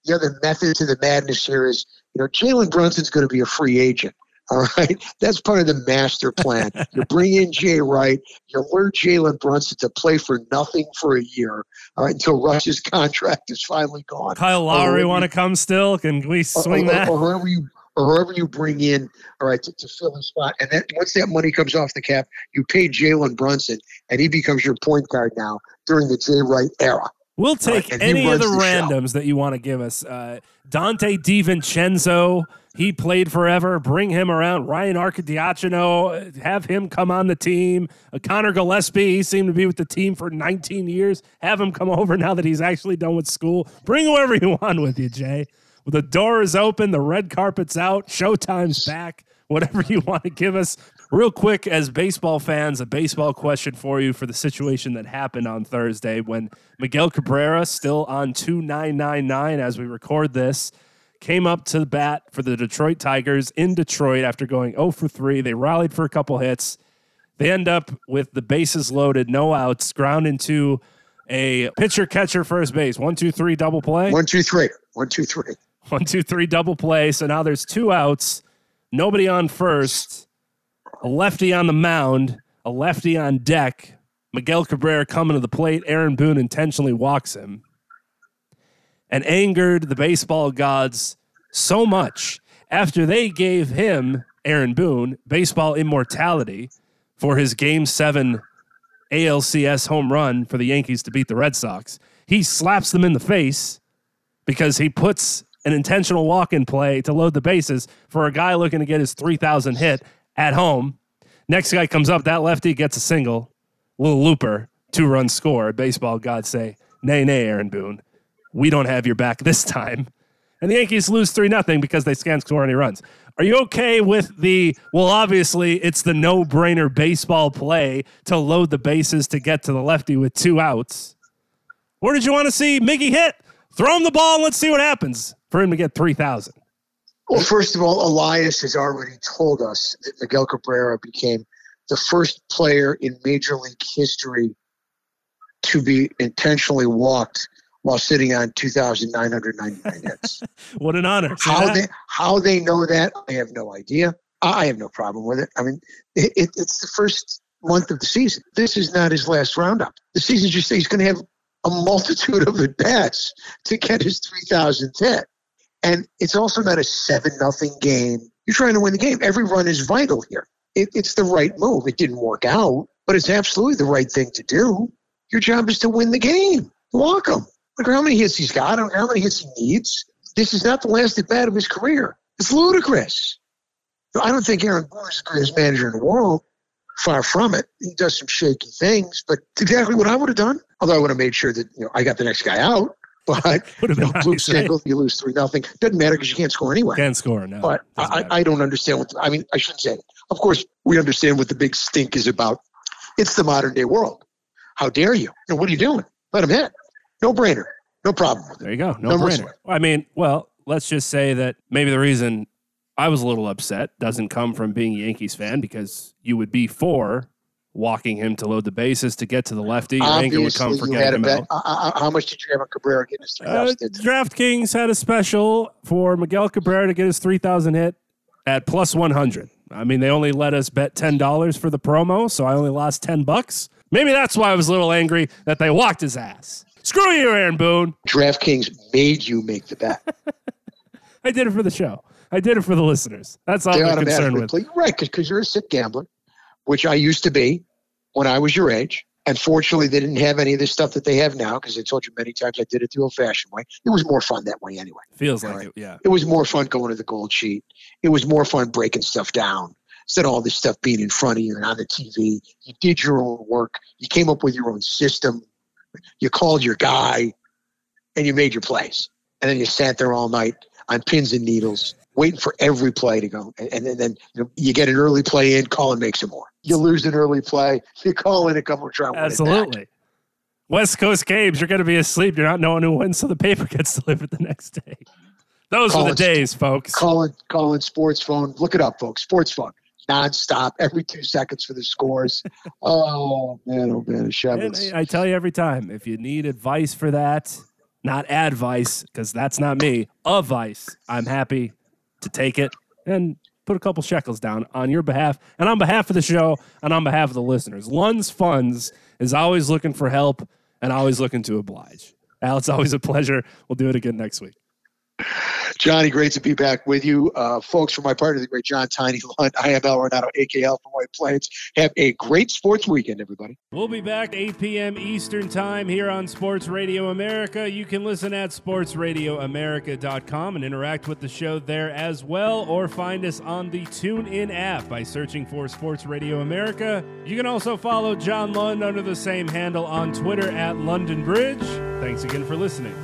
the other method to the madness here is, you know, Jalen Brunson's going to be a free agent. All right. That's part of the master plan. you bring in Jay Wright, you lure Jalen Brunson to play for nothing for a year, all right, until Russ's [LAUGHS] contract is finally gone. Kyle Lowry want to come still? Can we swing or, that? Or, or whoever you or whoever you bring in, all right, to, to fill the spot. And then once that money comes off the cap, you pay Jalen Brunson, and he becomes your point guard now during the Jay Wright era. We'll take he any of the, the show. randoms that you want to give us. Uh, Donte DiVincenzo, he played forever. Bring him around. Ryan Arcidiacono, have him come on the team. Uh, Connor Gillespie, he seemed to be with the team for 19 years. Have him come over now that he's actually done with school. Bring whoever you want with you, Jay. The door is open, the red carpet's out, showtime's back. Whatever you want to give us. Real quick, as baseball fans, a baseball question for you for the situation that happened on Thursday when Miguel Cabrera, still on 2999 as we record this, came up to the bat for the Detroit Tigers in Detroit after going 0 for 3. They rallied for a couple hits. They end up with the bases loaded, no outs, ground into a pitcher catcher first base. One, two, three, double play. One, two, three. One, two, three. One, two, three, double play. So now there's two outs, nobody on first, a lefty on the mound, a lefty on deck. Miguel Cabrera coming to the plate. Aaron Boone intentionally walks him and angered the baseball gods so much after they gave him, Aaron Boone, baseball immortality for his game seven ALCS home run for the Yankees to beat the Red Sox. He slaps them in the face because he puts an intentional walk in play to load the bases for a guy looking to get his 3,000 hit at home. Next guy comes up, that lefty gets a single, little looper, two run score. Baseball gods say, nay, nay, Aaron Boone. We don't have your back [LAUGHS] this time. And the Yankees lose 3 0 because they can't score any runs. Are you okay with the, well, obviously, it's the no brainer baseball play to load the bases to get to the lefty with two outs? Where did you want to see Miggy hit? Throw him the ball and let's see what happens for him to get 3,000. Well, first of all, Elias has already told us that Miguel Cabrera became the first player in Major League history to be intentionally walked while sitting on 2,999 hits. [LAUGHS] What an honor. How they how they know that, I have no idea. I I have no problem with it. I mean, it, it, it's the first month of the season. This is not his last roundup. The season just he's going to have a multitude of at bats to get his 3,000th hit. And it's also not a seven nothing game. You're trying to win the game. Every run is vital here. It, it's the right move. It didn't work out, but it's absolutely the right thing to do. Your job is to win the game. Walk him. Look how many hits he's got. How many hits he needs. This is not the last at bat of his career. It's ludicrous. I don't think Aaron Boone is the greatest manager in the world. Far from it. He does some shaky things, but exactly what I would have done. Although I would have made sure that you know I got the next guy out. [LAUGHS] But you know, Blue nice, right? single, you lose three nothing. Doesn't matter because you can't score anyway. Can't score now. But I, I don't understand what I mean. I shouldn't say. It. Of course, we understand what the big stink is about. It's the modern day world. How dare you? And what are you doing? Let him hit. No brainer. No problem. There you go. No None brainer. I mean, well, let's just say that maybe the reason I was a little upset doesn't come from being a Yankees fan because you would be for walking him to load the bases to get to the lefty. Your anger would come Obviously, for you had getting a him bet. out. Uh, uh, how much did you have on Cabrera getting his three Uh, thousand? DraftKings had a special for Miguel Cabrera to get his 3,000 hit at plus 100. I mean, they only let us bet $10 for the promo, so I only lost 10 bucks. Maybe that's why I was a little angry that they walked his ass. Screw you, Aaron Boone. DraftKings made you make the bet. [LAUGHS] I did it for the show. I did it for the listeners. That's all they I'm concerned automatically with. play. Right, because you're a sick gambler, which I used to be when I was your age. And fortunately, they didn't have any of this stuff that they have now because I told you many times I did it the old fashioned way. It was more fun that way anyway. Feels like Right. it, yeah. It was more fun going to the gold sheet. It was more fun breaking stuff down instead of all this stuff being in front of you and on the TV. You did your own work. You came up with your own system. You called your guy and you made your plays. And then you sat there all night on pins and needles, waiting for every play to go. And, and then you, know, you get an early play in, call and make some more. You lose an early play, you call in a couple try and win it back. Absolutely. West Coast games, you're going to be asleep. You're not knowing who wins, so the paper [LAUGHS] gets delivered the next day. Those were the days, folks. Calling, calling sports phone. Look it up, folks. Sports phone. Nonstop, every two seconds for the scores. [LAUGHS] oh man, oh man, I, I tell you every time, if you need advice for that, not advice, because that's not me, advice, I'm happy to take it and put a couple shekels down on your behalf and on behalf of the show and on behalf of the listeners. Lunds Funds is always looking for help and always looking to oblige. Al, it's [LAUGHS] always a pleasure. We'll do it again next week. Johnny, great to be back with you. Uh, folks, from my partner, the great John Tiny Lund, [LAUGHS] I am Al Renauto, AKL from White Plains. Have a great sports weekend, everybody. We'll be back 8 p.m. Eastern Time here on Sports Radio America. You can listen at sportsradioamerica.com and interact with the show there as well, or find us on the TuneIn app by searching for Sports Radio America. You can also follow John Lund under the same handle on Twitter at London Bridge. Thanks again for listening.